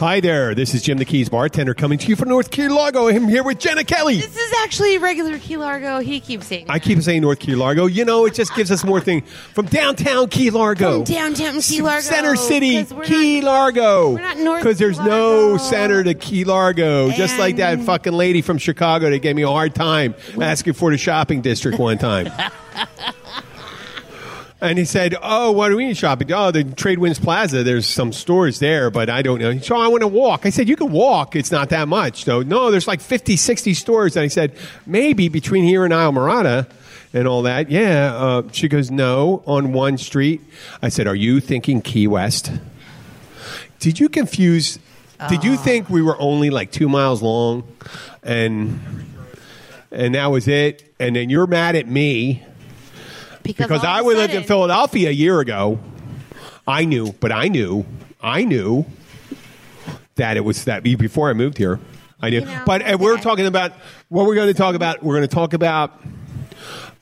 Hi there. This is Jim the Keys bartender coming to you from North Key Largo. I'm here with Jenna Kelly. This is actually regular Key Largo. He keeps saying. I keep saying North Key Largo. You know, it just gives us more thing from downtown Key Largo. From downtown Key Largo. Center City, Key not- Largo. we're not North Because there's no center to Key Largo. Just like that fucking lady from Chicago that gave me a hard time asking for the shopping district one time. And he said, "Oh, what do we need shopping? Oh, the Trade Winds Plaza. There's some stores there, but I don't know. So I want to walk. I said, you can walk. It's not that much. So no, there's like 50, 60 stores. And I said, maybe between here and Islamorada and all that. Yeah. Uh, she goes, no, on one street. I said, are you thinking Key West? Did you confuse? Did you think we were only like two miles long, and and that was it? And then you're mad at me because all I a lived in Philadelphia a year ago. I knew, but I knew, I knew that it was that before I moved here. I knew, You know, but we're okay. talking about what we're going to talk about. We're going to talk about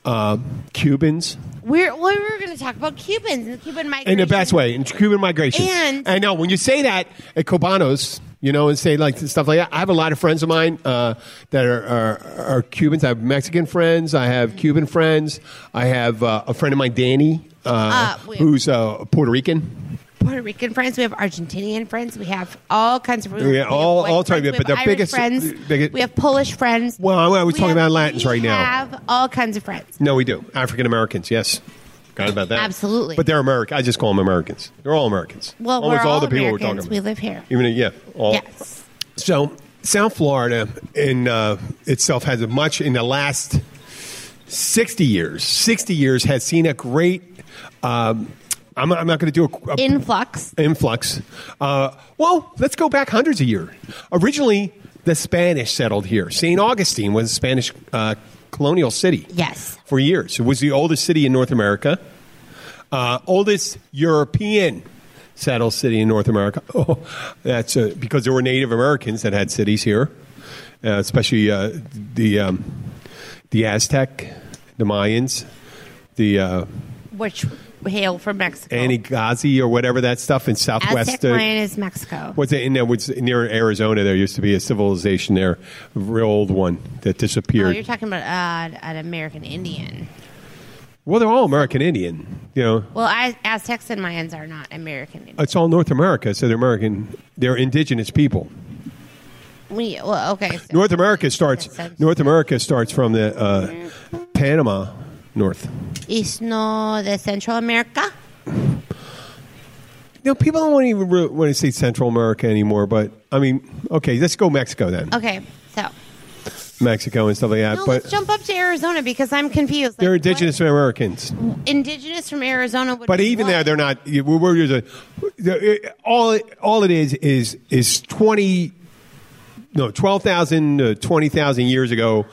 uh, Cubans We're well, we're going to talk about Cubans and the Cuban migration. in the best way, in Cuban migration. And- I know when you say that at Cubanos, you know, and say like stuff like that. I have a lot of friends of mine uh, that are, are, are Cubans. I have Mexican friends. I have Cuban friends. I have uh, a friend of mine, Danny, uh, Uh, who's uh, Puerto Rican. Puerto Rican friends. We have Argentinian friends. We have all kinds of. we Yeah, have all- all of- but the Irish biggest- friends. biggest- we have Polish friends. Well, I was We talking have- about Latins right now. We have all kinds of friends. No, we do. African Americans, yes. Got about that. Absolutely. But they're American. I just call them Americans. They're all Americans. Well, Almost we're all, the people we're Americans. talking We live here. Even yeah, all. Yes. So South Florida in uh, itself has a much in the last sixty years. Sixty years has seen a great. Um, I'm, I'm not going to do a, a Influx. influx. Uh, well, let's go back hundreds of years. Originally, the Spanish settled here. St. Augustine was a Spanish uh, colonial city Yes. for years. It was the oldest city in North America, uh, oldest European settled city in North America. Oh, that's uh, because there were Native Americans that had cities here, uh, especially uh, the um, the Aztec, the Mayans, the uh, Which hail from Mexico. Anasazi or whatever that stuff in Southwest. Aztec uh, Mayan is Mexico. What's it in there? Was near Arizona? There used to be a civilization there, a real old one that disappeared. Oh, you're talking about uh, an American Indian. well, they're all American Indian. You know, Well, Az- Aztecs and Mayans are not American Indian. it's all North America, so they're American. They're indigenous people. We, well, okay. so- North America starts. North America starts from the uh, Panama north. Is no de Central America? You know, people don't even really want to say Central America anymore. But I mean, okay, let's go Mexico then. Okay, so Mexico and stuff like that. no, but let's jump up to Arizona because I'm confused. they're Like, indigenous Americans. indigenous from Arizona. Would But be even what? there, they're not. We're, we're just a, uh, all. All it is is is twenty, no, twelve thousand to twenty thousand years ago.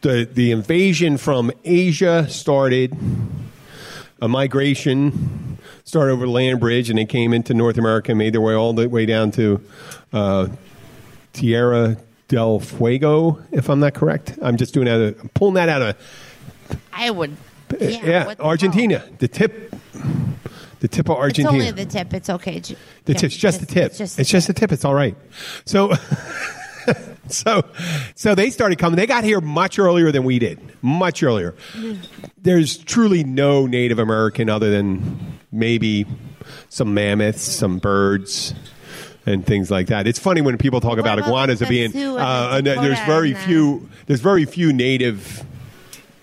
The the invasion from Asia started. A migration started over the land bridge, and they came into North America, and made their way all the way down to uh, Tierra del Fuego. If I'm not correct, I'm just doing that. I'm pulling that out of I would. Yeah, yeah, what the Argentina. The tip, the tip of hell? It's Argentina. only the tip. It's okay. The yeah, tip's just the tip. It's just, It's just the tip. It's all right. So, so, so they started coming. They got here much earlier than we did. Much earlier. There's truly no Native American other than maybe some mammoths, some birds. And things like that. It's funny when people talk What about about iguanas as being. And Uh, there's very few. There's very few native.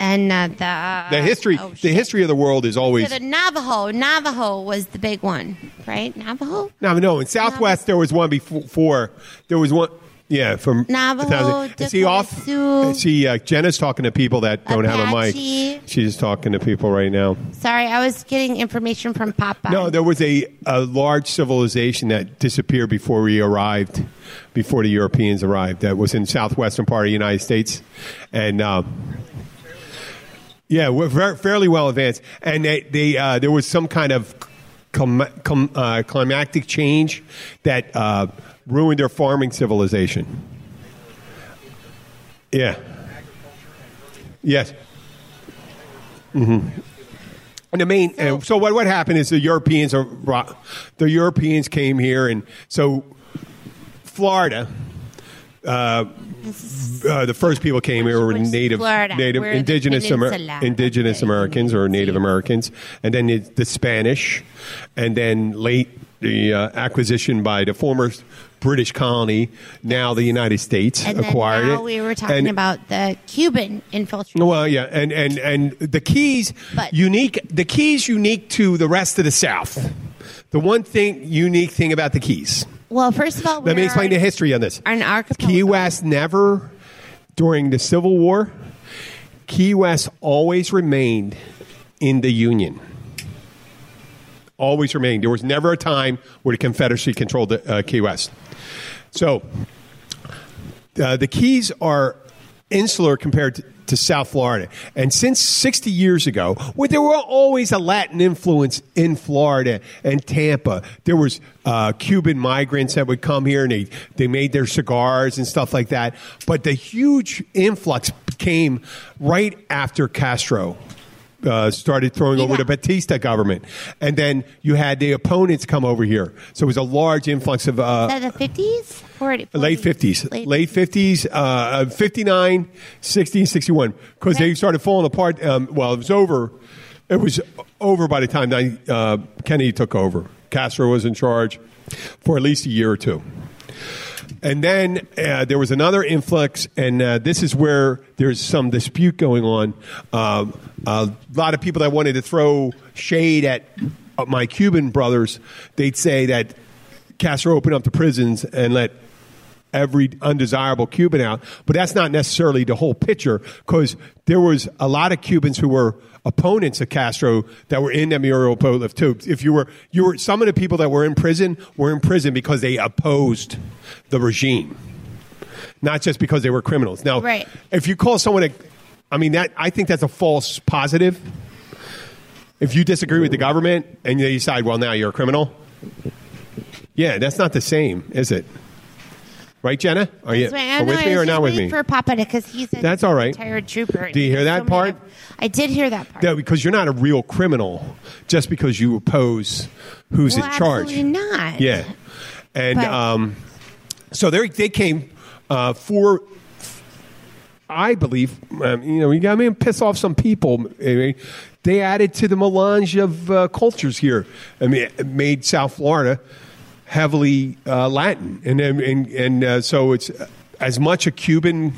and uh, the The history. oh, the history of the world is always. So the Navajo. Navajo was the big one, right? Navajo. No, no. In Southwest, there was one before. There was one. Yeah, from Navajo, See Dakota off. See, uh, Jenna's talking to people that don't have a mic. She's talking to people right now. Sorry, I was getting information from Papa. No, there was a, a large civilization that disappeared before we arrived, before the Europeans arrived. That was in southwestern part of the United States, and um, yeah, we're very, fairly well advanced. And they, they uh, there was some kind of clim- com, uh, climatic change that uh, ruined their farming civilization. Yeah. Yes. And the main, and so what, what happened is the Europeans are, the Europeans came here, and so Florida. Uh, uh, the first people came here were native, Florida. native, We're indigenous, Amer- indigenous Okay. Americans or Native Americans, and then the, the Spanish, and then late the uh, acquisition by the former British colony, now the United States And acquired it. we were talking And- about the Cuban infiltration. well, yeah, and and and the keys But- unique. The keys unique to the rest of the South. The one thing unique thing about the keys. Well, first of all, Let me explain the history on this. An archipelago. Key West never, during the Civil War, Key West always remained in the Union. Always remained. There was never a time where the Confederacy controlled the, uh, Key West. So uh, the Keys are insular compared to, to South Florida. And since 60 years ago, where there were always a Latin influence in Florida and Tampa, there was uh, Cuban migrants that would come here and they, they made their cigars and stuff like that. But the huge influx came right after Castro uh, started throwing over the Batista government. And then you had the opponents come over here. So it was a large influx of uh, the 50s? late 50s Late- 50s uh, 59 60 61 because Okay. they started falling apart um, well it was over it was over by the time uh, kennedy took over castro was in charge for at least a year or two and then uh, there was another influx, and uh, this is where there's some dispute going on. Um, a lot of people that wanted to throw shade at uh, my Cuban brothers, they'd say that Castro opened up the prisons and let every undesirable Cuban out. But that's not necessarily the whole picture because there was a lot of Cubans who were opponents of Castro that were in Emilio Poliv too. If you were, you were some of the people that were in prison were in prison because they opposed the regime, not just because they were criminals. Now, Right. if you call someone a, I mean that I think that's a false positive. If you disagree with the government and they decide, well, now you're a criminal, yeah, that's not the same, is it? Right, Jenna? Are you right. Are with me or not with me? For Papa, because he's a That's all right. retired trooper. Do you hear that So part? I did hear that part. Yeah, because you're not a real criminal just because you oppose who's well, in charge. Absolutely not. Yeah, and But- um, so they they came uh, for. I believe, um, you know, you got me and piss off some people. I mean, they added to the melange of uh, cultures here. I mean, it made South Florida heavily uh, Latin, and and and, and uh, so it's as much a Cuban.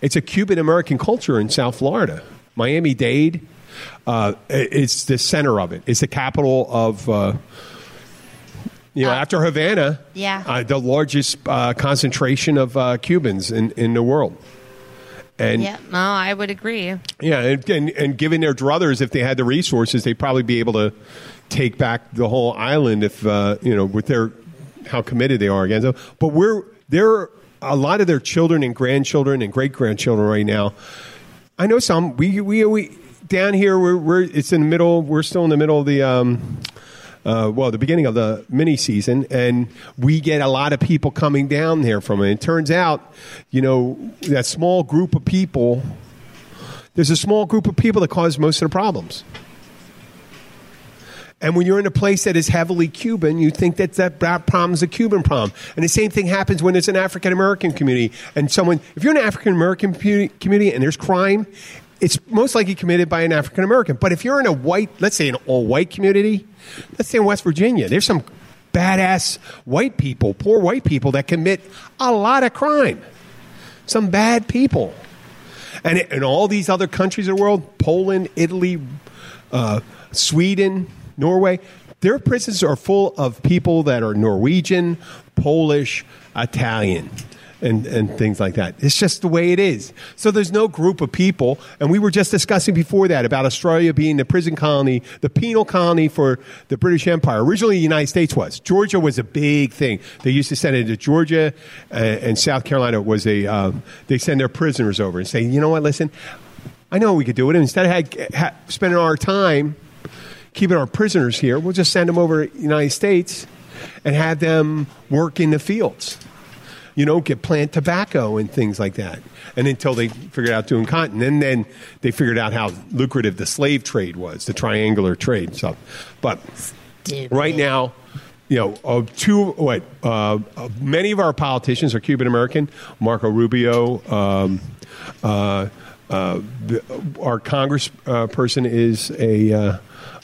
It's a Cuban American culture in South Florida. Miami Dade, uh, it's the center of it. It's the capital of. Uh, you know, Uh, after Havana, yeah. uh, the largest uh, concentration of uh, Cubans in, in the world. And Yeah, no, I would agree. yeah, and, and, and given their druthers, if they had the resources, they'd probably be able to take back the whole island if uh, you know with their how committed they are against them. But we're there. are A lot of their children and grandchildren and great grandchildren right now. I know some. We we we down here. We're, we're it's in the middle. We're still in the middle of the. Um, uh, well, the beginning of the mini season, and we get a lot of people coming down there from it. It turns out, you know, that small group of people there's a small group of people that cause most of the problems. And when you're in a place that is heavily Cuban, you think that that, that problem is a Cuban problem. And the same thing happens when it's an African American community. And someone, if you're an African American community and there's crime, it's most likely committed by an African American. But if you're in a white, let's say an all white community, let's say in West Virginia, there's some badass white people, poor white people that commit a lot of crime. Some bad people. And in all these other countries of the world, Poland, Italy, uh, Sweden, Norway, their prisons are full of people that are Norwegian, Polish, Italian, and, and things like that. It's just the way it is. So there's no group of people. And we were just discussing before that about Australia being the prison colony, the penal colony for the British Empire. Originally, the United States was. Georgia was a big thing. They used to send it to Georgia, uh, and South Carolina was a, uh, they send their prisoners over and say, you know what, listen, I know we could do it. And instead of had, ha, spending our time keeping our prisoners here, we'll just send them over to the United States and have them work in the fields. You know, get plant tobacco and things like that. And until they figured out doing cotton, and then they figured out how lucrative the slave trade was, the triangular trade. So, but Stupid. right now, you know, uh, two what? Uh, uh, many of our politicians are Cuban American. Marco Rubio, um, uh, uh, our Congress uh, person is a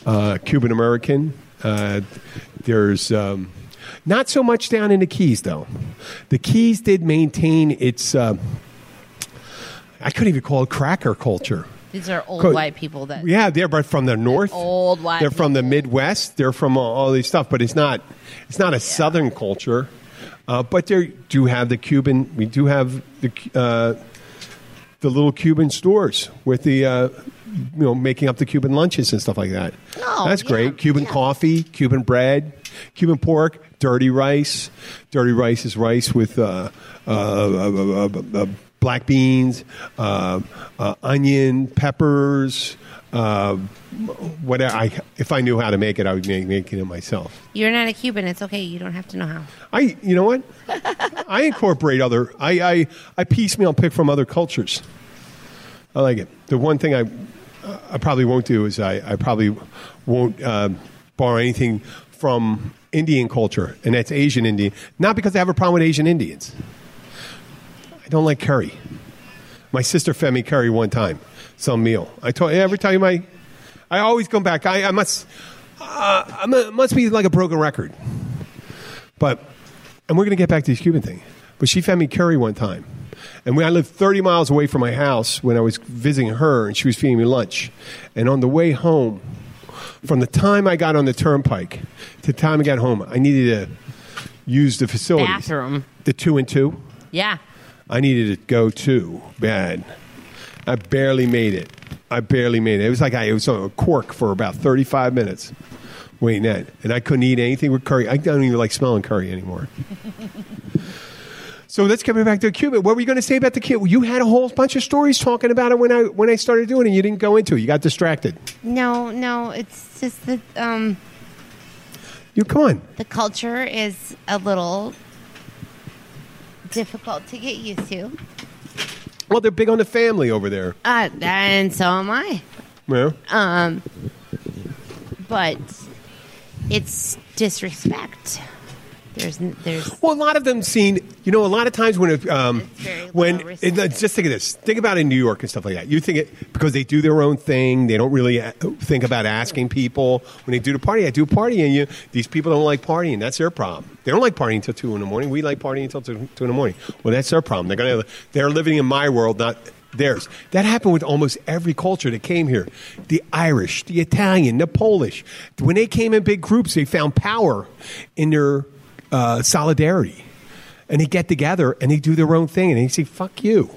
uh, uh, Cuban American. Uh, there's um, not so much down in the Keys, though. The Keys did maintain its. Uh, I couldn't even call it cracker culture. These are old Co- white people that. Yeah, they're but from the north. old white They're from the. Midwest. They're from all, all these stuff, but it's not. It's not a Southern culture. Uh, but they do have the Cuban. We do have the uh, the little Cuban stores with the. Uh, you know, making up the Cuban lunches and stuff like that. Oh, That's yeah, great. Cuban yeah. coffee, Cuban bread, Cuban pork, dirty rice. Dirty rice is rice with uh, uh, uh, uh, uh, black beans, uh, uh, onion, peppers. Uh, whatever. I, if I knew how to make it, I would make making it myself. You're not a Cuban. It's okay. You don't have to know how. I, you know what? I incorporate other. I, I, I piecemeal pick from other cultures. I like it. The one thing I, I probably won't do is I, I probably won't uh, borrow anything from Indian culture, and that's Asian Indian. Not because I have a problem with Asian Indians. I don't like curry. My sister fed me curry one time, some meal. I told every time I, I always come back. I, I must, uh, I must be like a broken record. But, and we're going to get back to this Cuban thing. But she fed me curry one time. And when I lived 30 miles away from my house when I was visiting her, and she was feeding me lunch. And on the way home, from the time I got on the turnpike to the time I got home, I needed to use the facilities. Bathroom. The two and two. Yeah. I needed to go too bad. I barely made it. I barely made it. It was like I it was on a cork for about 35 minutes waiting that. And I couldn't eat anything with curry. I don't even like smelling curry anymore. so let's get back to the Cuba. What were you going to say about the kid? You had a whole bunch of stories talking about it when I when I started doing it. You didn't go into it. You got distracted. No, no. It's just that um, You come on. the culture is a little difficult to get used to. Well, they're big on the family over there. Uh, and so am I. Yeah. Um, but it's disrespect. There's, there's. Well, a lot of them seen, you know, a lot of times when it, um, when it, just think of this, think about it in New York and stuff like that. You think it because they do their own thing, they don't really uh, think about asking people when they do the party. I do a party, and you these people don't like partying. That's their problem. They don't like partying until two in the morning. We like partying until two, two in the morning. Well, that's their problem. They're gonna they're living in my world, not theirs. That happened with almost every culture that came here. The Irish, the Italian, the Polish. When they came in big groups, they found power in their uh, solidarity. And they get together and they do their own thing and they say, fuck you.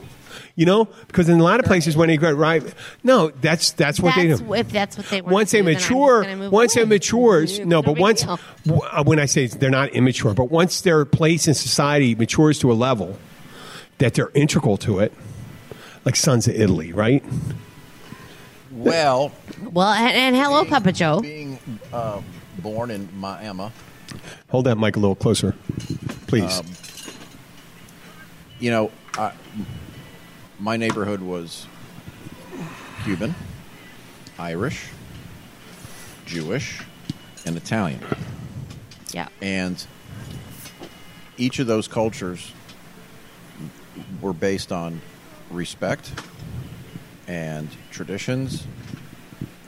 You know? Because in a lot of places when they get right, no, that's that's what they do. if that's what they want. Once to they do, then I'm just mature, once away. it matures, no, but once w- uh, when I say they're not immature, but once their place in society matures to a level that they're integral to it, like Sons of Italy, right? Well, Well, and, and hello, being- Papa Joe. Being uh, born in Miami, Hold that mic a little closer, please. Um, you know, I, my neighborhood was Cuban, Irish, Jewish, and Italian. Yeah. And each of those cultures were based on respect and traditions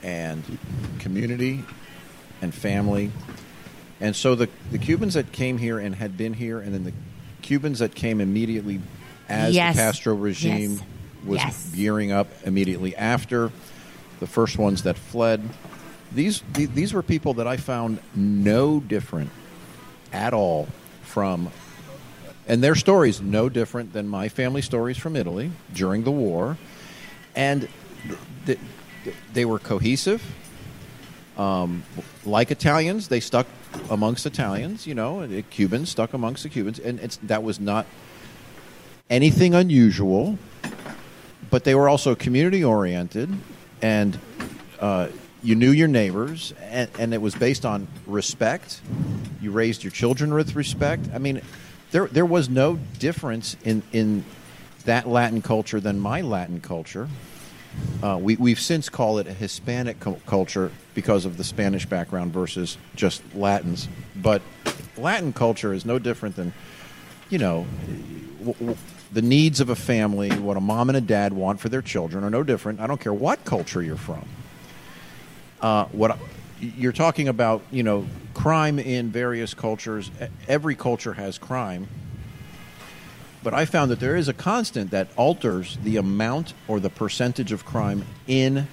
and community and family. And so the, the Cubans that came here and had been here, and then the Cubans that came immediately as Yes. the Castro regime Yes. was Yes. gearing up immediately after, the first ones that fled. These, the- these were people that I found no different at all from and their stories no different than my family stories from Italy during the war, and th- th- they were cohesive. Um, like Italians, they stuck amongst Italians. You know, and Cubans stuck amongst the Cubans, and it's that was not anything unusual. But they were also community oriented, and uh, you knew your neighbors, and, and it was based on respect. You raised your children with respect. I mean, there there was no difference in in that Latin culture than my Latin culture. Uh, we we've since called it a Hispanic cu- culture because of the Spanish background versus just Latins. But Latin culture is no different than, you know, w- w- the needs of a family, what a mom and a dad want for their children are no different. I don't care what culture you're from. Uh, what I- you're talking about, you know, crime in various cultures. Every culture has crime. But I found that there is a constant that alters the amount or the percentage of crime in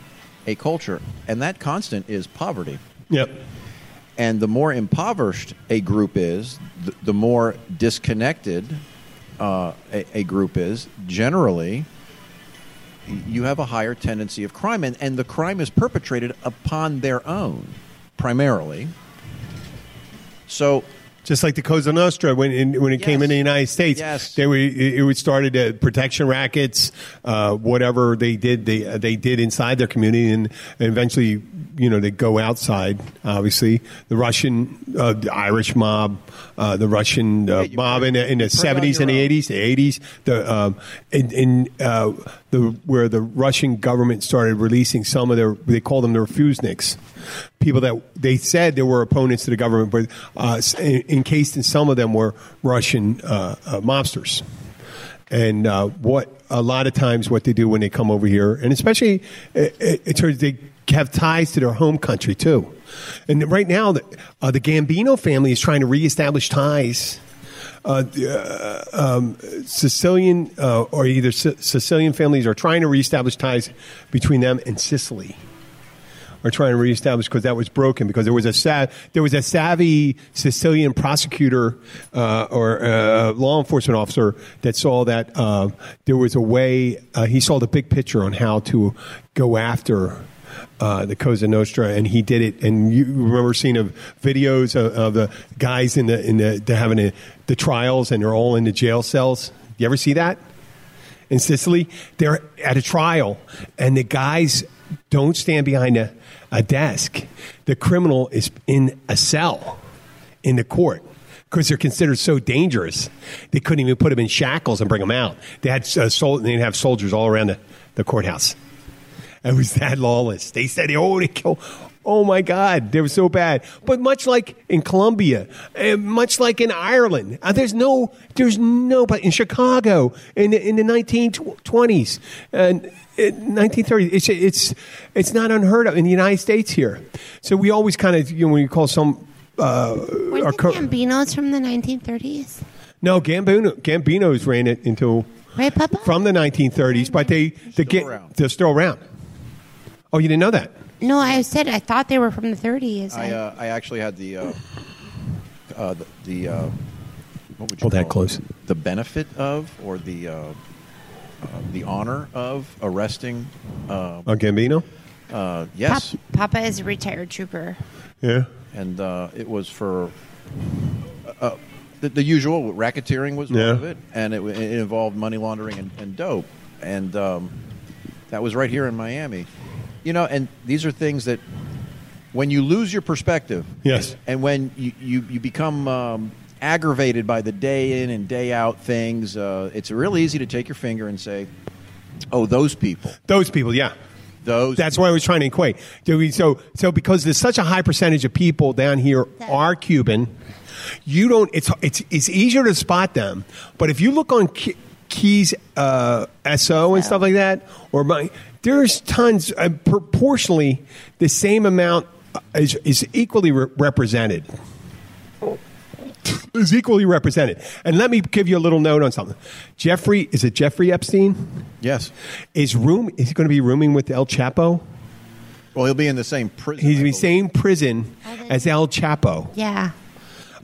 a culture, and that constant is poverty. Yep. And the more impoverished a group is, the, the more disconnected uh, a, a group is. Generally, you have a higher tendency of crime, and, and the crime is perpetrated upon their own, primarily. So Just like the Cosa Nostra when in, when it came Yes. into the United States, Yes. they were it, it started uh, protection rackets, uh, whatever they did they uh, they did inside their community, and, and eventually you know they go outside. Obviously, the Russian, uh, the Irish mob, uh, the Russian uh, Yeah, mob prey- in the, in the you prey on seventies and the eighties, the eighties, the um, in, in uh, the where the Russian government started releasing some of their they call them the refuseniks, people that they said there were opponents to the government, but uh, encased in some of them were Russian uh, uh, mobsters. And uh, what a lot of times what they do when they come over here, and especially it, it, it turns they have ties to their home country too. And right now, the, uh, the Gambino family is trying to reestablish ties. Uh, uh, um, Sicilian uh, or either Si- Sicilian families are trying to reestablish ties between them and Sicily are trying to reestablish because that was broken because there was a sa- there was a savvy Sicilian prosecutor uh, or uh, law enforcement officer that saw that uh, there was a way uh, he saw the big picture on how to go after. Uh, the Cosa Nostra, and he did it. And you remember seeing of videos of, of the guys in the in the having a, the trials, and they're all in the jail cells. You ever see that? in Sicily. They're at a trial, and the guys don't stand behind a, a desk. The criminal is in a cell in the court because they're considered so dangerous. They couldn't even put them in shackles and bring them out. They had uh, sol- they'd have soldiers all around the, the courthouse. It was that lawless. They said, "Oh, they kill." Oh my God, they were so bad. But much like in Colombia, uh, much like in Ireland, uh, there's no, there's no, but in Chicago in the, in the 1920s and uh, 1930s, it's it's it's not unheard of in the United States here. So we always kind of, you know, when you call some. Uh, Weren't our the co- Gambinos from the 1930s? no, Gambino, Gambino's ran it until Right, Papa? from the 1930s, but they they get around. they're still around. Oh, you didn't know that? No, I said I thought they were from the 30s. I, uh, I actually had the uh, uh, the, the uh, what would you Hold that call it? close. The benefit of or the uh, uh, the honor of arresting. Uh, On Gambino? uh, Pap- yes, Papa is a retired trooper. Yeah. and uh, it was for. Uh, the, the usual racketeering was Yeah. one of it, and it, it involved money laundering and, and dope, and um, that was right here in Miami. You know, and these are things that when you lose your perspective, Yes. and when you, you, you become um, aggravated by the day in and day out things, uh, it's real easy to take your finger and say, "Oh, those people, Those people, yeah. those." That's what I was trying to equate. So, so because there's such a high percentage of people down here are Cuban, you don't. It's it's it's easier to spot them. But if you look on Ke- Keys uh, SO and stuff like that, or my, there's tons. Uh, proportionally, the same amount is is equally re- represented. Is equally represented. And let me give you a little note on something. Jeffrey, is it Jeffrey Epstein? yes. Is room is he going to be rooming with El Chapo? Well, he'll be in the same prison. He's in the same prison as El Chapo. Yeah.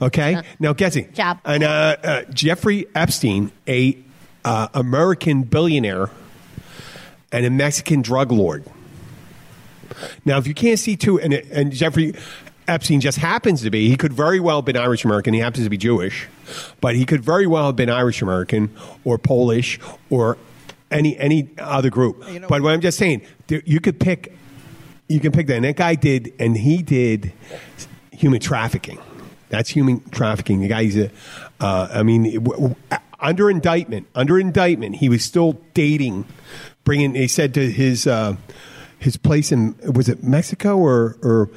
Okay, now guessing. Chapo. And uh, uh, Jeffrey Epstein, a uh, American billionaire and a Mexican drug lord. Now, if you can't see two, and, and Jeffrey Epstein just happens to be, he could very well have been Irish American. He happens to be Jewish, but he could very well have been Irish American or Polish or any any other group. You know- but what I'm just saying, you could pick, you can pick that. And that guy did, and he did human trafficking. That's human trafficking. The guy's a, uh, I mean, w- w- under indictment, under indictment, he was still dating, bringing. He said to his uh, his place in was it Mexico or or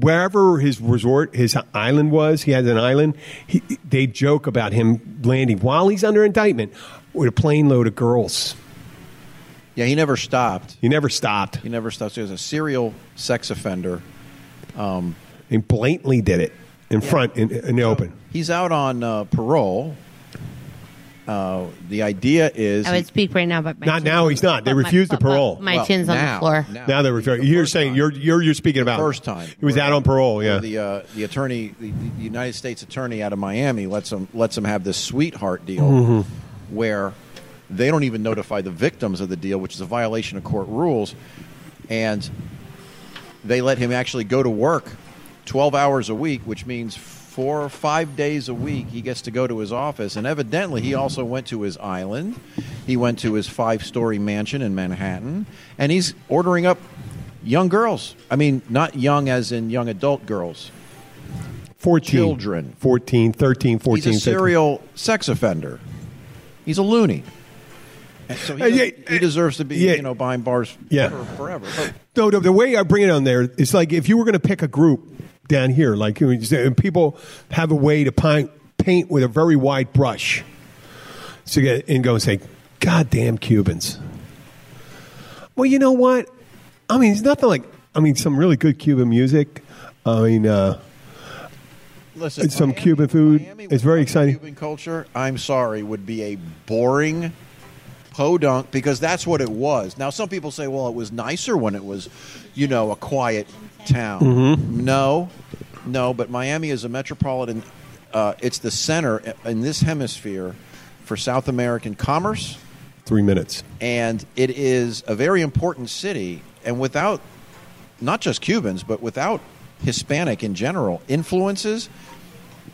wherever his resort, his island was. He had an island. He, they joke about him landing while he's under indictment with a plane load of girls. Yeah, he never stopped. He never stopped. He never stopped. He was a serial sex offender. He blatantly did it in front in, in the open. He's out on uh, parole. Uh, the idea is I would speak right now, but my Not chin's now, he's not. They but my- refused the but- but parole. My Well, chin's on now- the floor. now- Now they're The you're first saying time. you're you're you're speaking about first time He was out on parole. Yeah. the uh, the attorney, the, the United States attorney out of Miami, lets him lets him have this sweetheart deal Mm-hmm. where they don't even notify the victims of the deal, which is a violation of court rules, and they let him actually go to work twelve hours a week, which means four or five days a week he gets to go to his office. And evidently, he also went to his island. He went to his five story mansion in Manhattan, and he's ordering up young girls. I mean, not young as in young adult girls. 14 children. 14 13 14 He's a 15. serial sex offender. He's a loony. And so he, Uh, yeah, he deserves to be, yeah. you know, behind bars Yeah. for, forever. But No, the, the way I bring it on there is like if you were going to pick a group down here, like and people have a way to paint, paint with a very wide brush, so you get and go and say, "God damn Cubans." Well, you know what? I mean, it's nothing like. I mean, some really good Cuban music. I mean, uh, listen, some Cuban food. Miami It's very exciting. Cuban culture, I'm sorry, would be a boring podunk because that's what it was. Now, some people say, well, it was nicer when it was, you know, a quiet town. Mm-hmm. No, no, but Miami is a metropolitan. Uh, it's the center in this hemisphere for South American commerce. three minutes. and it is a very important city. And without not just Cubans, but without Hispanic in general influences,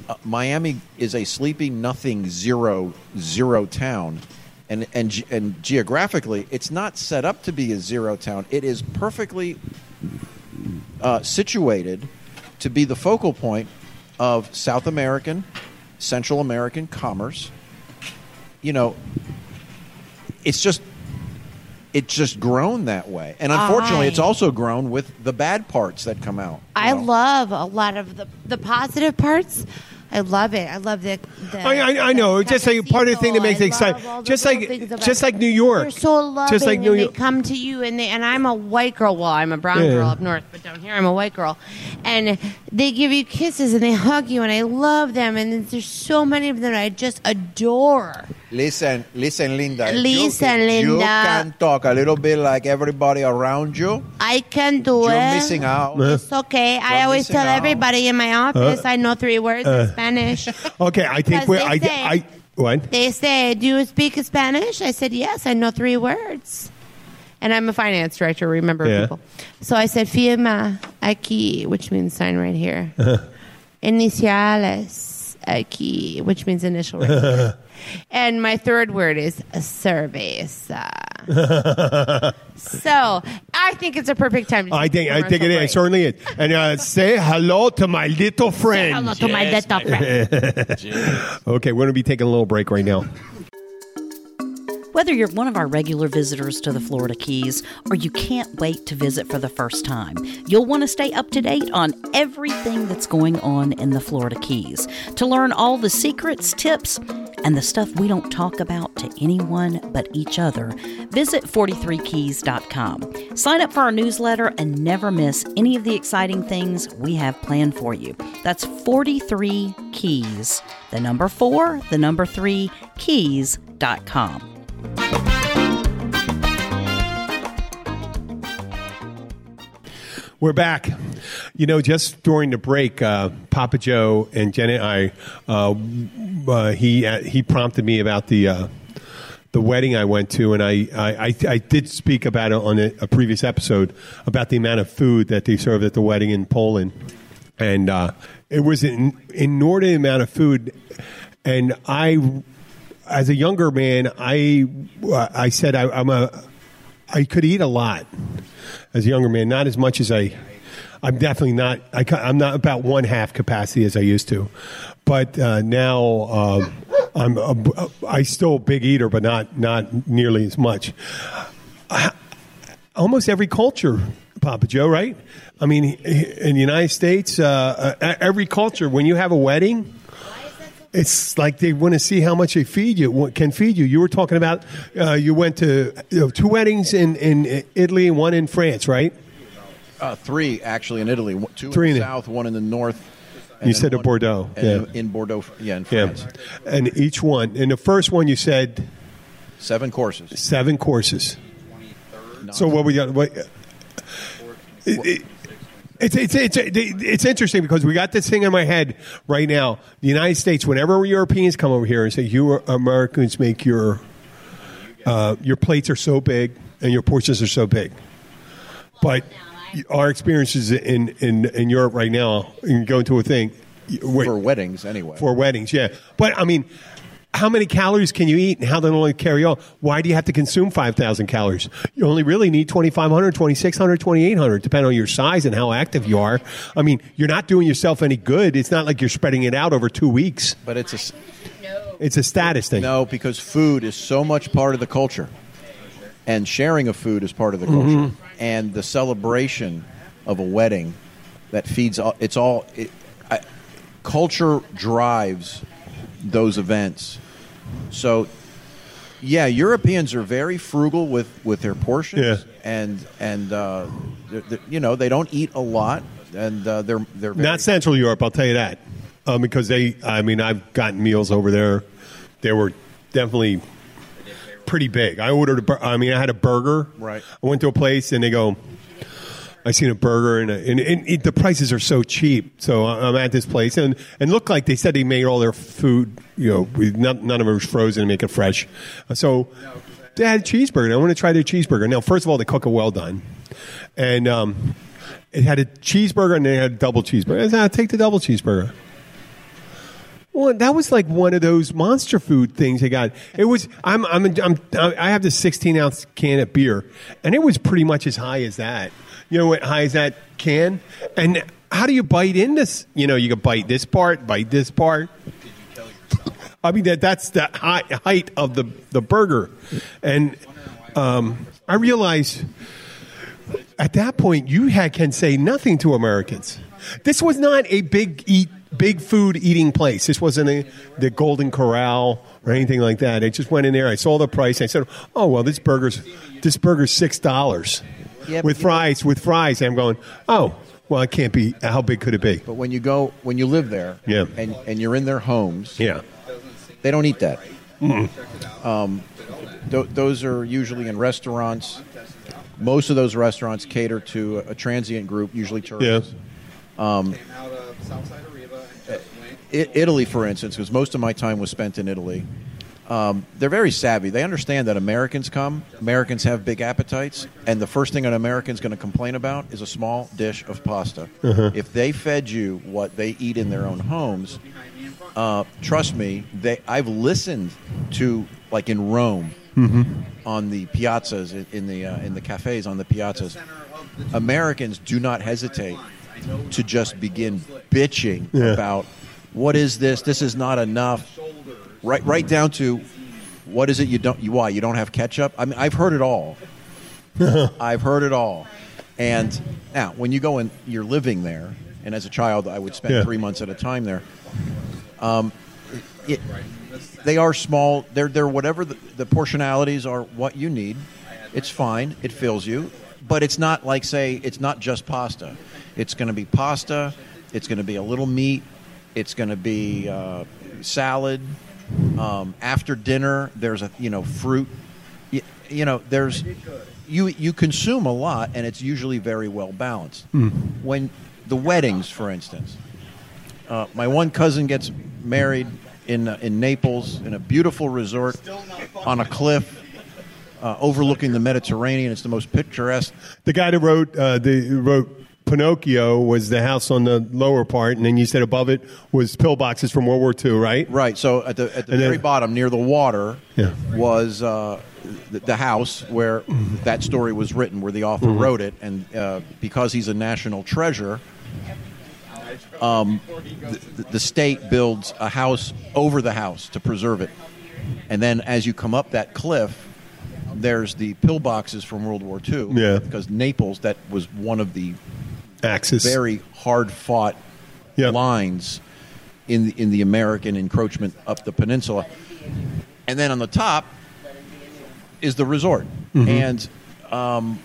uh, Miami is a sleepy nothing zero zero town. And, and, and geographically, it's not set up to be a zero town. It is perfectly uh, situated to be the focal point of South American, Central American commerce. You know, it's just it's just grown that way and unfortunately I- it's also grown with the bad parts that come out I know. love a lot of the the positive parts. I love it. I love the. the I, I, I know. the Just like part of the thing that makes it cafecito. I love exciting. Just like, things about just like New York. They're so loving, Just like New and York. they come to you, and they and I'm a white girl. Well, I'm a brown Yeah. girl up north, but down here I'm a white girl, and they give you kisses and they hug you, and I love them. And there's so many of them I just adore. listen listen linda Listen, you, you Linda. can talk a little bit like everybody around you I can do you're it. missing out It's okay. I You're always tell out. everybody in my uh, office I know three words uh, in Spanish. Okay, I think Because we're. they I, say- I, what? They say, "Do you speak Spanish?" I said, "Yes, I know three words." And I'm a finance director. Remember Yeah. people. So I said, "Firma aquí," which means sign right here. Uh-huh. Iniciales aquí, which means initial right. And my third word is a cerveza. so I think it's a perfect time. To I think I think it commercial is. Certainly is. And uh, say hello to my little friend. Hello to my little friend. Okay, we're going to be taking a little break right now. Whether you're one of our regular visitors to the Florida Keys or you can't wait to visit for the first time, you'll want to stay up to date on everything that's going on in the Florida Keys. To learn all the secrets, tips, and the stuff we don't talk about to anyone but each other, visit 43keys.com. Sign up for our newsletter and never miss any of the exciting things we have planned for you. That's 43 Keys, the number 4, the number 3, keys.com. We're back. You know, just during the break, uh, Papa Joe and Jen and I, uh, uh, he uh, he prompted me about the uh, the wedding I went to, and I I, I, I did speak about it on a, a previous episode about the amount of food that they served at the wedding in Poland, and uh, it was an inordinate amount of food, and I. As a younger man, I I said I, I'm a I could eat a lot as a younger man, not as much as I. I'm definitely not. I, I'm not about one half capacity as I used to, but uh, now um, I'm. A, I still a big eater, but not not nearly as much. almost every culture, Papa Joe, right? I mean, in the United States, uh, uh, every culture, when you have a wedding, it's like they want to see how much they feed you, can feed you. You were talking about uh, you went to you know, two weddings in, in Italy and one in France, right? Uh, three actually in Italy, two in in the south, one in the north. You said one- Bordeaux, and yeah. in, Bordeaux, yeah, in Yeah. France. And each one, in the first one, you said Seven courses. seven courses. So what we got? What, it, it, it's, it's, it's, it's interesting because we got this thing in my head right now. The United States, whenever Europeans come over here and say, you Americans make your, uh, your plates are so big and your portions are so big. But our experiences in, in, in Europe right now, and going to a thing, for weddings anyway. for weddings, yeah. But I mean, how many calories can you eat and how they only carry on? Why do you have to consume 5,000 calories? You only really need 2,500, 2,600, 2,800, depending on your size and how active you are. I mean, you're not doing yourself any good. It's not like you're spreading it out over two weeks. but it's a It's a status thing. no because food is so much part of the culture, and sharing of food is part of the culture, Mm-hmm. and the celebration of a wedding that feeds. all It's all it, I, culture drives those events. So, yeah, Europeans are very frugal with, with their portions, Yeah. and and uh, they're- they're- you know they don't eat a lot, and uh, they're they're very, Not Central Europe, I'll tell you that. Um, because they, I mean, I've gotten meals over there. They were definitely pretty big. I ordered a, bur- I mean, I had a burger. Right. I went to a place and they go, I seen a burger and, a, and, and it, the prices are so cheap. So I- I'm at this place and and looked like they said they made all their food. You know, with none, none of it was frozen and make it fresh. So they had a cheeseburger. I want to try their cheeseburger. Now, first of all, they cook it well done, and um, it had a cheeseburger and they had a double cheeseburger. I said, "I'll take the double cheeseburger. Well, that was like one of those monster food things they got. It was. I'm. I'm. I'm. I have this 16 ounce can of beer, and it was pretty much as high as that. You know what high as that can? And how do you bite in this? You know, you can bite this part, bite this part. I mean that that's the high, height of the the burger, and um, I realize at that point you had, can say nothing to Americans. This was not a big eat big food eating place. This wasn't a, the Golden Corral or anything like that. I just went in there. I saw the price. I said, "Oh well, this burger's this burger's six dollars Yeah, with fries. With fries." I'm going, "Oh well, it can't be. How big could it be?" But when you go, when you live there, Yeah. and and you're in their homes, Yeah, they don't eat that. Um, th- those are usually in restaurants. Most of those restaurants cater to a, a transient group, usually tourists. yeah. I- Italy, for instance, because most of my time was spent in Italy. Um, they're very savvy. They understand that Americans come, Americans have big appetites, and the first thing an American's going to complain about is a small dish of pasta. If they fed you what they eat in their own homes, uh, trust me, they, I've listened to like in Rome on the piazzas in, in the uh, in the cafes on the piazzas. Americans do not hesitate to just begin bitching Yeah. about what is this? This is not enough. Right, right down to what is it you don't? You, why you don't have ketchup? I mean, I've heard it all. I've heard it all. And now, when you go and you're living there, and as a child, I would spend Yeah. three months at a time there. Um, it, they are small. They're they're whatever the, the portionalities are. What you need, it's fine. It fills you, but it's not like say it's not just pasta. It's going to be pasta. It's going to be a little meat. It's going to be uh, salad. Um, after dinner, there's a you know fruit. You, you know there's you you consume a lot, and it's usually very well balanced. When the weddings, for instance, uh, my one cousin gets married in uh, in Naples in a beautiful resort on a cliff uh, overlooking the Mediterranean. It's the most picturesque. The guy that wrote uh, the who wrote Pinocchio was the house on the lower part, and then you said above it was pillboxes from World War II, right? Right. So at the at the And then- very bottom, near the water, Yeah. was uh, the, the house where that story was written, where the author wrote it, and uh, because he's a national treasure. Um, the, the state builds a house over the house to preserve it, and then as you come up that cliff, there's the pillboxes from World War II. Yeah. Because Naples, that was one of the Axis. very hard fought Yep. lines in the, in the American encroachment up the peninsula. And then on the top is the resort. Mm-hmm. And um,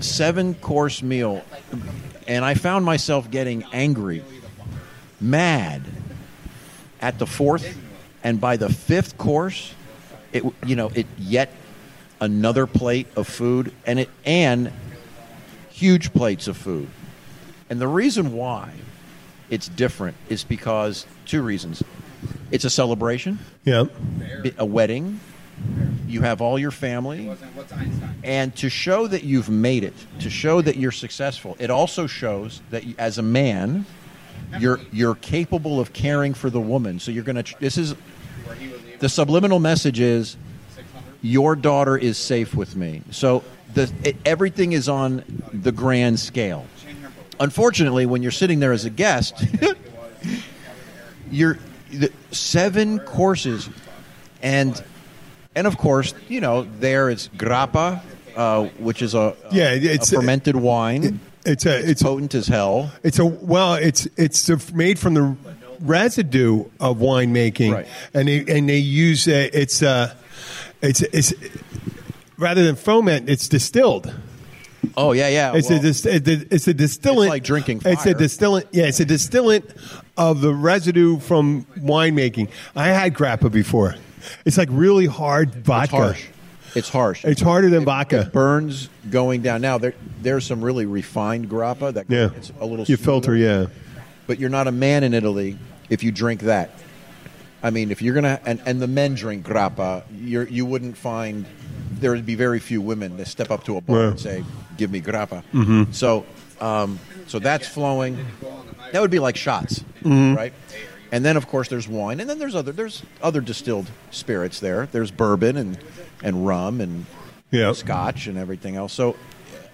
seven course meal. And I found myself getting angry, mad at the fourth. And by the fifth course, it you know it yet another plate of food and it and huge plates of food. And the reason why it's different is because two reasons. It's a celebration, Yeah. a wedding. You have all your family. And to show that you've made it, to show that you're successful, it also shows that you, as a man, you're you're capable of caring for the woman. So you're going to this is the subliminal message is your daughter is safe with me. So the it, everything is on the grand scale. Unfortunately, when you're sitting there as a guest, you're the, seven courses, and and of course, you know there is grappa, uh, which is a, a- Yeah, a it's- fermented wine. It's a it's potent as hell. It's a well, it's it's a- made from the residue of winemaking, Right. and they and they use uh, it's a, it's it's rather than foment, it's distilled. Oh yeah, yeah. It's well, a dis- it's a distillant. It's like drinking It's a distillant. Yeah, it's a distillant of the residue from winemaking. I had grappa before. It's like really hard vodka. it's harsh. It's harsh. It's harder than vodka. It burns going down. Now there there's some really refined grappa that Yeah, it's a little you smoother. filter. Yeah, but you're not a man in Italy if you drink that. I mean, if you're gonna and, and the men drink grappa, you're you wouldn't find there would be very few women that step up to a bar Yeah. and say, "Give me grappa." Mm-hmm. So, um, so that's flowing. That would be like shots, Mm-hmm. right? And then, of course, there's wine, and then there's other there's other distilled spirits there. There's bourbon and and rum and yeah. scotch and everything else. So,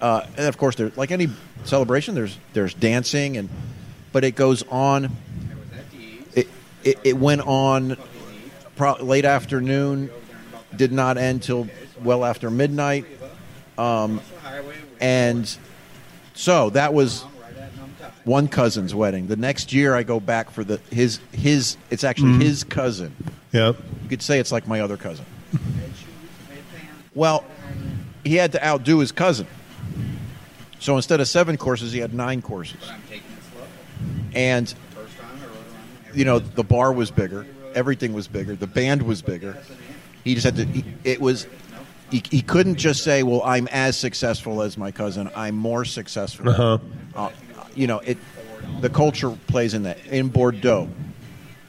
uh, and of course, there's like any celebration, there's there's dancing and, but it goes on. It it, it went on, pro- late afternoon, did not end till well after midnight, um, and so that was one cousin's wedding. The next year, I go back for the his his. It's actually his cousin. yeah. You could say it's like my other cousin. well, he had to outdo his cousin. So instead of seven courses, he had nine courses. And, you know, the bar was bigger, everything was bigger, the band was bigger. He just had to, he, it was, he, he couldn't just say, well, I'm as successful as my cousin, I'm more successful. Uh-huh. Uh, you know, it, the culture plays in that. In Bordeaux,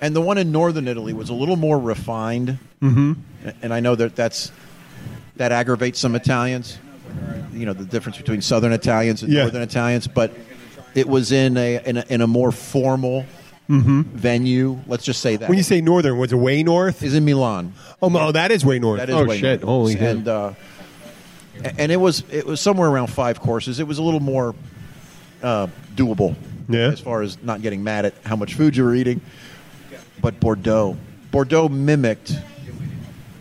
and the one in northern Italy was a little more refined. Mm-hmm. And I know that that's that aggravates some Italians. You know the difference between southern Italians and Yeah. northern Italians, but it was in a in a, in a more formal venue. Let's just say that Mm-hmm. When you say northern, was it way north? is in Milan. Oh, no, that is way north. That is oh way shit! north. Holy shit! and uh, and it was it was somewhere around five courses. It was a little more uh, doable, Yeah. as far as not getting mad at how much food you were eating. But Bordeaux, Bordeaux mimicked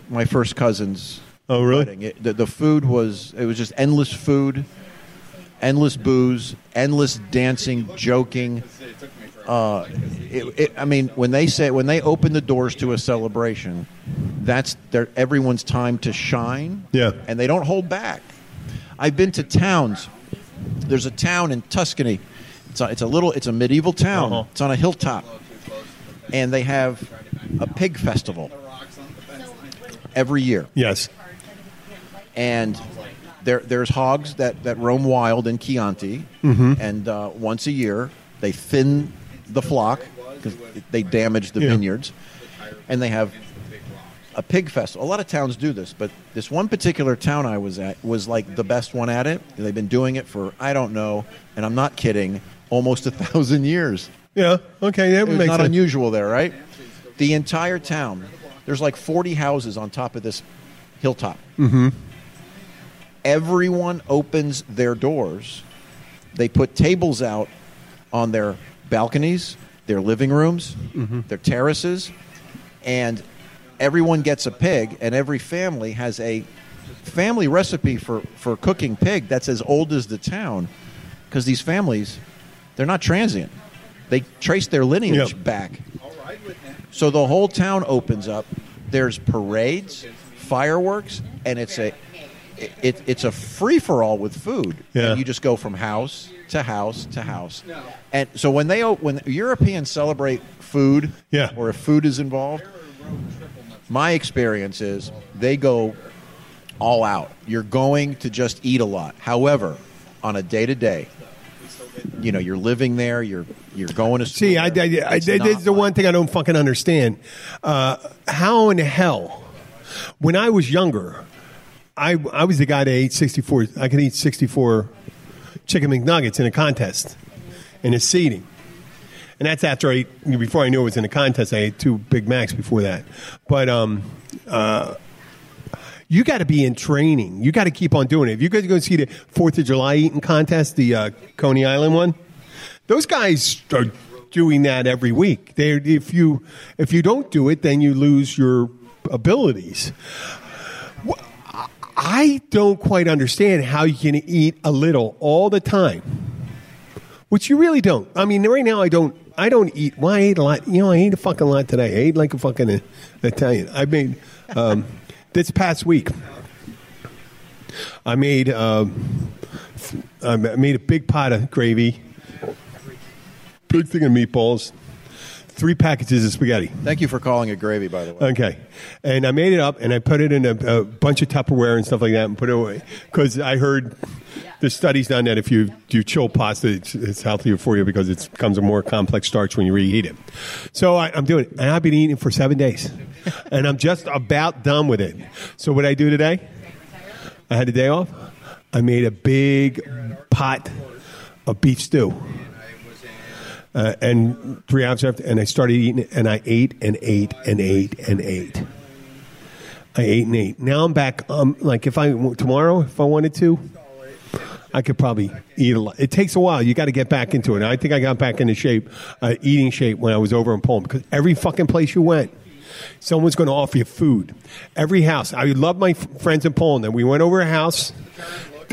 my first cousin's Oh, really? It, the, the food was it was just endless food, endless booze, endless dancing, joking. Uh, it, it, I mean, when they say when they open the doors to a celebration, that's their everyone's time to shine. Yeah. and they don't hold back. I've been to towns. There's a town in Tuscany. It's a, it's a little. It's a medieval town. Uh-huh. It's on a hilltop, and they have a pig festival every year Yes. and there, there's hogs that, that roam wild in Chianti, Mm-hmm. and uh, once a year they thin the flock because they damage the Yeah. vineyards, and they have a pig festival. A lot of towns do this, but this one particular town I was at was like the best one at it. They've been doing it for I don't know, and I'm not kidding, almost a thousand years. Yeah. Okay. That It would was make not sense. unusual there, right? The entire town. There's like 40 houses on top of this hilltop. Mm-hmm. Everyone opens their doors. They put tables out on their balconies, their living rooms, mm-hmm. their terraces, and everyone gets a pig, and every family has a family recipe for, for cooking pig that's as old as the town because these families, they're not transient. They trace their lineage Yep. back. So the whole town opens up. There's parades, fireworks, and it's a it, it's a free for all with food. Yeah. And you just go from house to house to house. And so when they o- when Europeans celebrate food, Yeah. or if food is involved, my experience is they go all out. You're going to just eat a lot. However, on a day to day, you know, you're living there. You're you're going to See, I, I, I, It's this is the one thing I don't fucking understand. Uh, how in hell, when I was younger, I I was the guy that ate sixty four. I could eat sixty four chicken McNuggets in a contest, in a seating. And that's after I before I knew it was in a contest. I ate two Big Macs before that, but um, uh, you got to be in training. You got to keep on doing it. If you guys go see the Fourth of July eating contest, the uh, Coney Island one, those guys are doing that every week. They, if you if you don't do it, then you lose your abilities. I don't quite understand how you can eat a little all the time, which you really don't. I mean, right now I don't. I don't eat. Well, I ate a lot. You know, I ate a fucking lot today. I ate like a fucking Italian. I made um, this past week. I made um, I made a big pot of gravy, big thing of meatballs, three packages of spaghetti. Thank you for calling it gravy, by the way. Okay, and I made it up and I put it in a, a bunch of Tupperware and stuff like that and put it away because I heard the studies done that if you do chill pasta, it's, it's healthier for you because it becomes a more complex starch when you reheat it. So I, I'm doing it, and I've been eating it for seven days, and I'm just about done with it. So what I do today? I had a day off. I made a big pot of beef stew. Uh, and three hours after, and I started eating and I ate and ate and ate and ate. I ate and ate. Now I'm back. Um, like if I tomorrow, if I wanted to, I could probably eat a lot. It takes a while. You got to get back into it. I think I got back into shape, uh, eating shape when I was over in Poland because every fucking place you went, someone's going to offer you food. Every house. I love my f- friends in Poland. And we went over a house.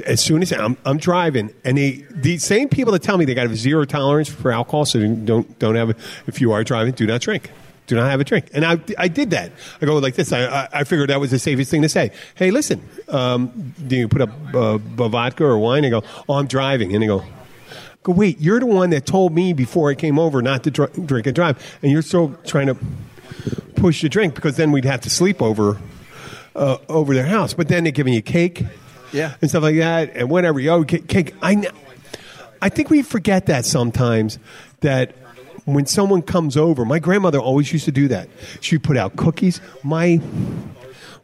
As soon as I'm, I'm driving, and they, the same people that tell me they got a zero tolerance for alcohol, so don't don't have. A, if you are driving, do not drink. Do not have a drink. And I, I did that. I go like this. I, I, I figured that was the safest thing to say. Hey, listen, um, do you put up uh, vodka or wine? And go, oh, I'm driving. And they go, go, wait, you're the one that told me before I came over not to dr- drink and drive, and you're still trying to push the drink because then we'd have to sleep over uh, over their house. But then they're giving you cake, Yeah. and stuff like that, and whatever. Ca- cake. I, I think we forget that sometimes that. When someone comes over, my grandmother always used to do that. She put out cookies. My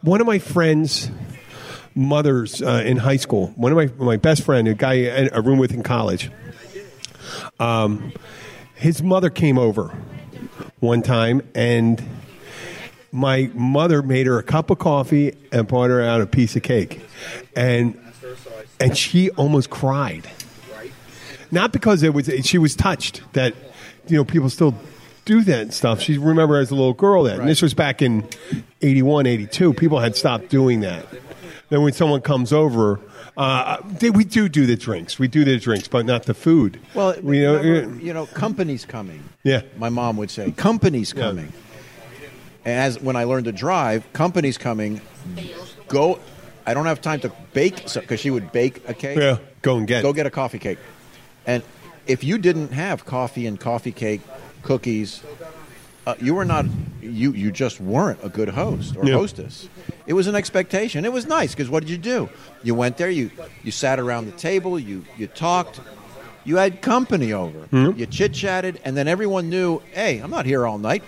one of my friends' mothers uh, in high school, one of my my best friend, a guy I a room with in college. Um, his mother came over one time, and my mother made her a cup of coffee and brought her out a piece of cake, and and she almost cried. Not because it was she was touched that you know people still do that stuff. She remember as a little girl that, and this was back in 81, 82. People had stopped doing that. Then when someone comes over, uh, they, we do do the drinks. We do the drinks, but not the food. Well, we know. remember, you know, company's coming. Yeah. My mom would say, company's Yeah. coming. And as when I learned to drive, companies coming. Go. I don't have time to bake because she would bake a cake. Yeah, go and get. Go get a coffee cake. And if you didn't have coffee and coffee cake, cookies, uh, you were not. You you just weren't a good host or Yeah. hostess. It was an expectation. It was nice because what did you do? You went there. You you sat around the table. You you talked. You had company over. Mm-hmm. You chit chatted, and then everyone knew. Hey, I'm not here all night.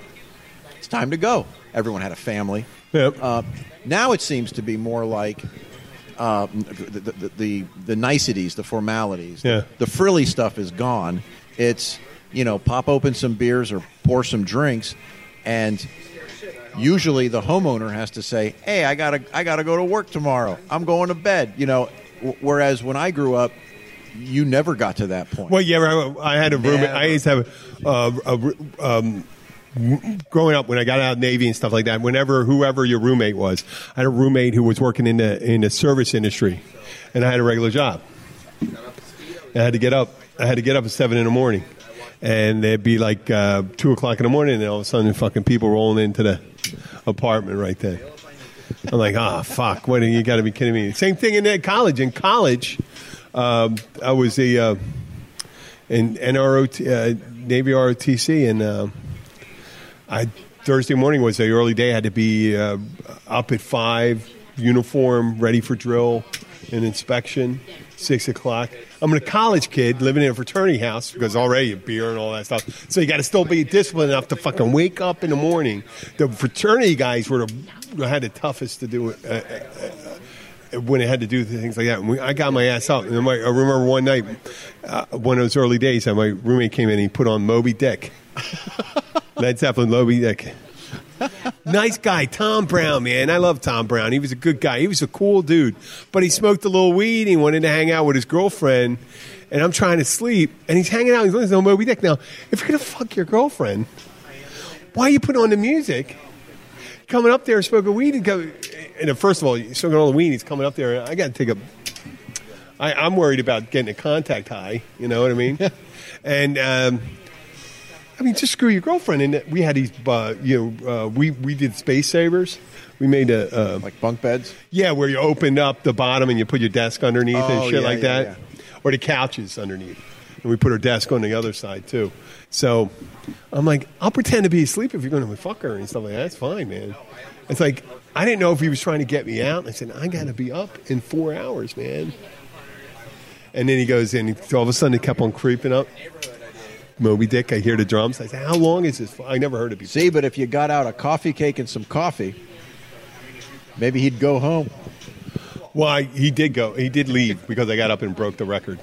Time to go. Everyone had a family. Yep. Uh, now it seems to be more like uh, the, the, the the niceties, the formalities. Yeah. The frilly stuff is gone. It's you know pop open some beers or pour some drinks, and usually the homeowner has to say, "Hey, I gotta I gotta go to work tomorrow. I'm going to bed." You know, w- whereas when I grew up, you never got to that point. Well, yeah, I, I had a roommate. I used to have a, uh, a, um, growing up when I got out of Navy and stuff like that, whenever whoever your roommate was, I had a roommate who was working in the in the service industry, and I had a regular job. I had to get up. I had to get up at seven in the morning, and it'd be like uh, two o'clock in the morning, and all of a sudden, fucking people rolling into the apartment right there. I'm like, ah, fuck! What? You got to be kidding me! Same thing in uh, college. In college, um, I was a uh, in NROT, uh, Navy ROTC, and uh, I Thursday morning was the early day. I had to be uh, up at five, uniform, ready for drill and inspection. Six o'clock. I'm a college kid living in a fraternity house because already beer and all that stuff. So you got to still be disciplined enough to fucking wake up in the morning. The fraternity guys were the had the toughest to do it. Uh, uh, when it had to do things like that. We, I got my ass out. And I remember one night, uh, one of those early days, my roommate came in and he put on Moby Dick. Led Zeppelin, Moby Dick. nice guy, Tom Brown, man. I love Tom Brown. He was a good guy. He was a cool dude. But he smoked a little weed. He wanted to hang out with his girlfriend. And I'm trying to sleep. And he's hanging out. He's listening to Moby Dick. Now, if you're going to fuck your girlfriend, why are you putting on the music? Coming up there smoking weed and go. And first of all, you're smoking all the weed. He's coming up there. I got to take a. I, I'm worried about getting a contact high. You know what I mean? and um, I mean, just screw your girlfriend. And we had these, uh, you know, uh, we we did space savers. We made a uh, Like bunk beds? yeah, where you opened up the bottom and you put your desk underneath and Oh, shit yeah, like yeah, that, or the couches underneath. And we put our desk on the other side too. So I'm like, I'll pretend to be asleep if you're going to fuck her and stuff like that. That's fine, man. It's like I didn't know if he was trying to get me out. I said, I got to be up in four hours, man. And then he goes in. All of a sudden, he kept on creeping up. Moby Dick. I hear the drums. I said, How long is this? for?" I never heard it before. See, but if you got out a coffee cake and some coffee, maybe he'd go home. Well, I, he did go. He did leave because I got up and broke the record.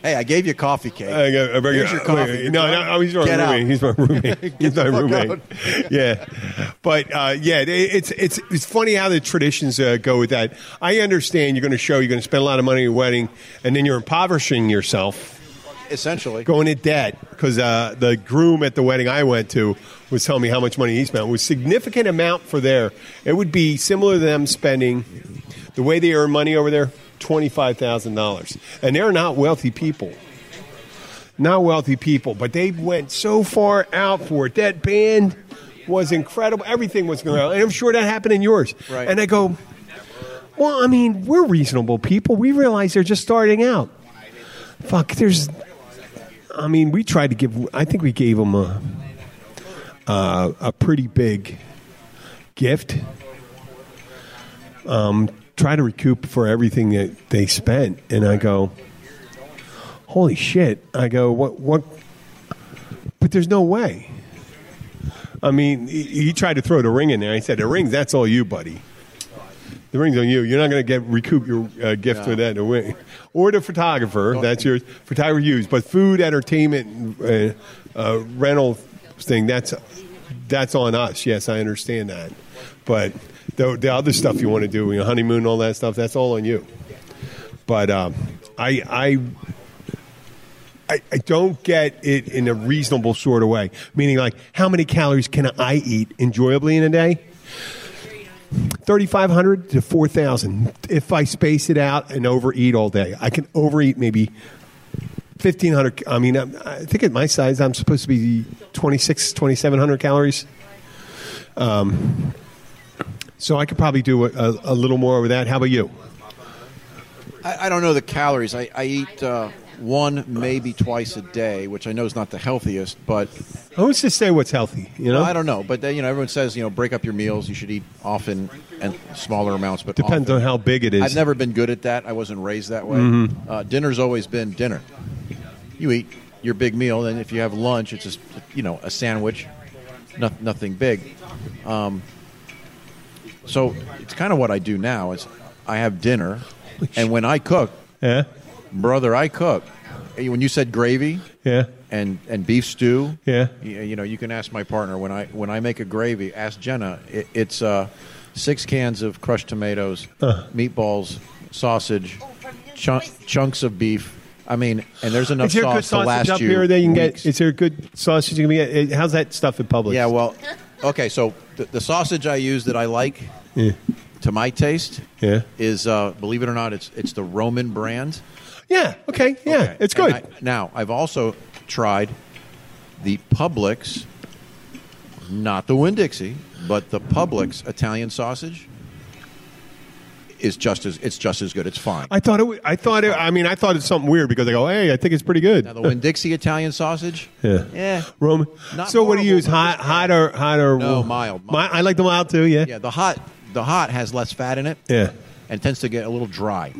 Hey, I gave you a coffee cake. I got a regular, Here's your coffee. wait, No, no, he's my Get roommate. out. He's my roommate. he's my roommate. yeah, but uh, yeah, it, it's it's it's funny how the traditions uh, go with that. I understand you're going to show, you're going to spend a lot of money at your wedding, and then you're impoverishing yourself, Essentially. going in debt because uh, the groom at the wedding I went to was telling me how much money he spent. It was a significant amount for there. It would be similar to them spending the way they earn money over there, twenty five thousand dollars, and they're not wealthy people not wealthy people, but they went so far out for it. That band was incredible. Everything was going on. And I'm sure that happened in yours. Right. And I go, well, I mean, we're reasonable people. We realize they're just starting out. Fuck, there's. I mean, we tried to give. I think we gave them a a, a pretty big gift. Um, try to recoup for everything that they spent, and I go, holy shit. I go, what, what? But there's no way. I mean, he, he tried to throw the ring in there. I said, the ring, that's all you, buddy. The ring's on you. You're not going to get recoup your uh, gift for that. Ring. Or the photographer, that's yours. Photographer used. But food, entertainment, uh, uh, rental thing, that's that's on us. Yes, I understand that. But the, the other stuff you want to do, you know, honeymoon, all that stuff, that's all on you. But um, I, I I, I don't get it in a reasonable sort of way. Meaning, like, how many calories can I eat enjoyably in a day? 3,500 to 4,000. If I space it out and overeat all day, I can overeat maybe 1,500. I mean, I'm- think at my size, I'm supposed to be 26, 2,700 calories. Um, so I could probably do a, a, a little more with that. How about you? I, I don't know the calories. I, I eat uh, one, maybe twice a day, which I know is not the healthiest, but Who's to say what's healthy? You know, I don't know. But uh, you know, everyone says you know break up your meals. You should eat often and smaller amounts, but depends often. on how big it is. I've never been good at that. I wasn't raised that way. Mm-hmm. Uh, dinner's always been dinner. You eat your big meal, and if you have lunch, it's just you know a sandwich, no, nothing big. Um, so it's kind of what I do now. Is I have dinner, and when I cook, Yeah, brother, I cook. When you said gravy yeah, and and beef stew, yeah. you, you know, you can ask my partner when I when I make a gravy. Ask Jenna. It, it's uh, six cans of crushed tomatoes, Uh. meatballs, sausage, chunk, chunks of beef, I mean, and there's enough Is there a good sauce to last sausage up you here that you can weeks. get? Is there good sausage you can get? How's that stuff in public? Yeah, well, okay. So the, the sausage I use that I like, to my taste, Yeah. is uh, believe it or not, it's it's the Roman brand. Yeah. Okay. Yeah. Okay. It's good. I- now I've also tried the Publix, not the Winn Dixie, but the Publix Italian sausage. Is just as it's just as good. It's fine. I thought it. I thought it. I mean, I thought it's something weird because I go, "Hey, I think it's pretty good." Now the Winn Dixie Italian sausage, yeah. yeah, Roman. Not so, what do you use? but Hot, just hot or hot or No, mild, Mi- mild. I like the mild too. Yeah. yeah. The hot, the hot has less fat in it. Yeah. and tends to get a little dry.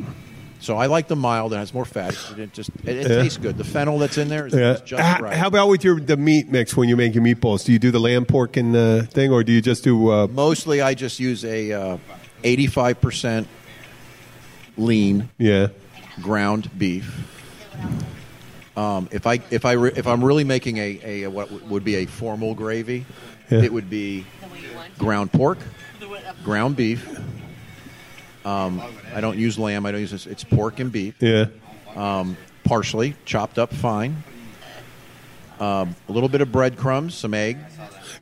So I like the mild. It has more fat. It just it, it Yeah. tastes good. The fennel that's in there is, Yeah. is just H- right. How about with your the meat mix when you make your meatballs? Do you do the lamb, pork, and uh, thing, or do you just do? Uh, Mostly, I just use a uh, eighty-five percent lean yeah. ground beef. Um, if I if I re, if I'm really making a, a what would be a formal gravy, Yeah. it would be ground pork, ground beef. Um, I don't use lamb. I don't use this. It's pork and beef. Yeah. parsley chopped up fine. Um, a little bit of breadcrumbs, some egg.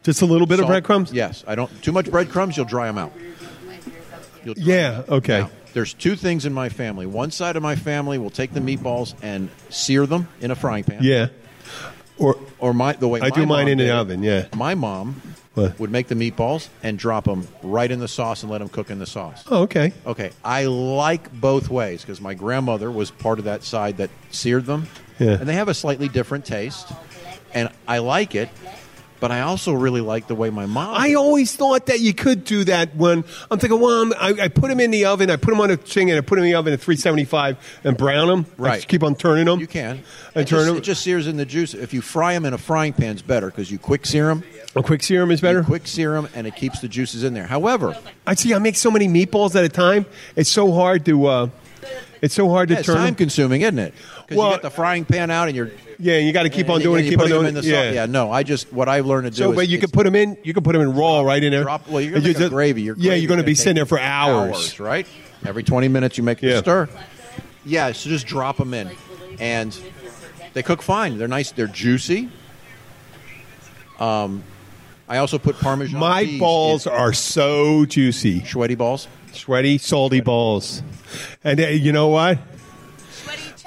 Just a little bit of breadcrumbs. Yes, I don't too much breadcrumbs. You'll dry them out. You'll dry Yeah. 'em out. Okay. Now, there's two things in my family. One side of my family will take the meatballs and sear them in a frying pan. Yeah. Or Or my the way I do mine in the oven, yeah. My mom What? would make the meatballs and drop them right in the sauce and let them cook in the sauce. oh, okay. Okay, I like both ways because my grandmother was part of that side that seared them, Yeah. and they have a slightly different taste, and I like it. But I also really like the way my mom. I always thought that you could do that when I'm thinking, well, I'm, I, I put them in the oven, I put them on a thing, and I put them in the oven at 375 and brown them. I Right. just keep on turning them. You can. And it, turn just, them. it just sears in the juice. If you fry them in a frying pan, it's better because you quick sear them. A quick serum is better. Quick sear them, and it keeps the juices in there. However, I see. I make so many meatballs at a time. It's so hard to. Uh, it's so hard to yeah, it's turn. time consuming, isn't it? Because Well- you get the frying pan out and you're Yeah, you got to keep on and- doing it. Keep on doing in it. the yeah. yeah. No, I just what I've learned to do. So, is but you can put them in. You can put them in raw right in there. Drop, well, you're going to you make a just- gravy. Your yeah, gravy's you're going to gonna be sitting there for hours. right? Every 20 minutes, you make Yeah. a stir. Yeah, so just drop them in, and they cook fine. They're nice. They're juicy. Um, I also put Parmesan. My balls in- are so juicy, sweaty balls. sweaty, salty balls, and uh, you know what?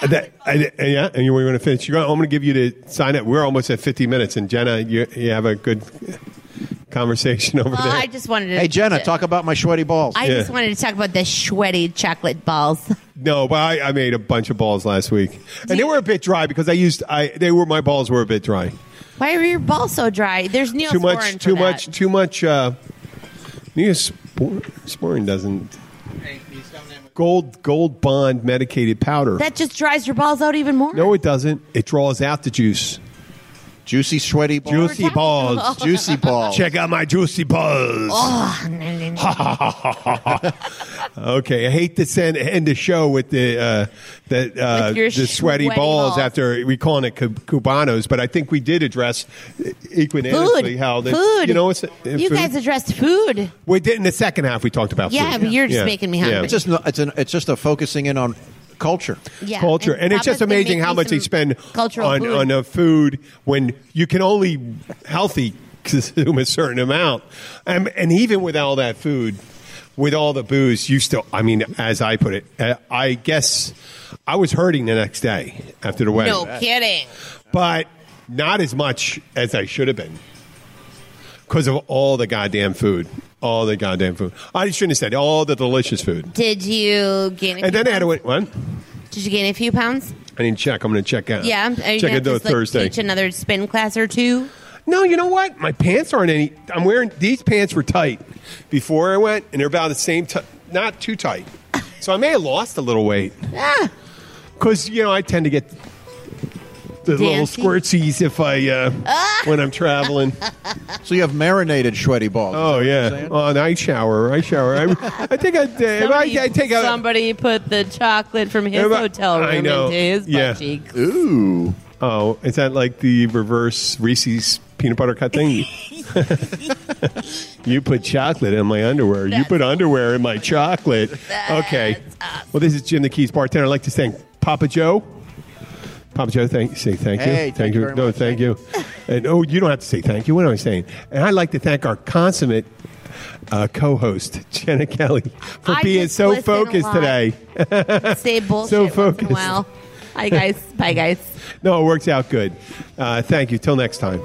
That, I- yeah, and you were going to finish. You're going, I'm going to give you the sign up. We're almost at 50 minutes, and Jenna, you, you have a good conversation over Well, there. I just wanted to. Hey Jenna, talk about my sweaty balls. I Yeah. just wanted to talk about the sweaty chocolate balls. No, but I, I made a bunch of balls last week, and they were a bit dry because I used I they were my balls were a bit dry. Why are your balls so dry? There's Neosporin too much, for too that. much, too much. Uh, Neosporin doesn't. Gold Gold Bond medicated powder. That just dries your balls out even more. no, it doesn't. It draws out the juice. Juicy sweaty balls. Juicy balls. Juicy balls. Check out my juicy balls. Oh, no, no, no. Okay, I hate to send end the show with the uh, the, uh, With the sweaty, sweaty balls, balls. after we calling it cubanos, but I think we did address equanimously Food. how the food. you know it's you guys addressed food. we did in the second half we talked about Yeah, food. but you're just making me hungry. Yeah. It's just it's an, it's just a focusing in on culture. Yeah, culture, and, it's just amazing how much they spend on food. on uh, food when you can only healthy consume a certain amount, um, and even with all that food, with all the booze, you still. I mean, as I put it, uh, I guess I was hurting the next day after the wedding, No kidding. but not as much as I should have been because of all the goddamn food. All the goddamn food. I shouldn't have said all the delicious food. Did you gain? A And few then I had to pounds? wait. What? Did you gain a few pounds? I didn't check. I'm going to check out. Yeah. Are you check gonna it though just, like, Thursday. Teach another spin class or two. No, you know what? My pants aren't any. I'm wearing these pants were tight before I went, and they're about the same. T- not too tight, so I may have lost a little weight Ah, because you know I tend to get the little Dancy? squirtsies if I uh, when I'm traveling. So you have marinated sweaty balls. Oh Is that what you're yeah, saying? oh, night shower, I shower. I, I think I, if I, I take a. somebody put the chocolate from his If I- hotel room I know. into his butt Yeah. cheeks. Ooh. Oh, is that like the reverse Reese's peanut butter cut thing? you put chocolate in my underwear. you put underwear in my chocolate. Okay. Well, this is Jim the Keys bartender. I'd like to thank Papa Joe Papa Joe, thank say thank you. Hey, thank you very no, much. thank Thank you. and oh, you don't have to say thank you. What am I saying? And I'd like to thank our consummate uh, co-host Jenna Kelly for I being so focused today. Say bullshit So once in a focused. while. Hi guys. Bye guys. no, it works out good. Uh, thank you. Till next time.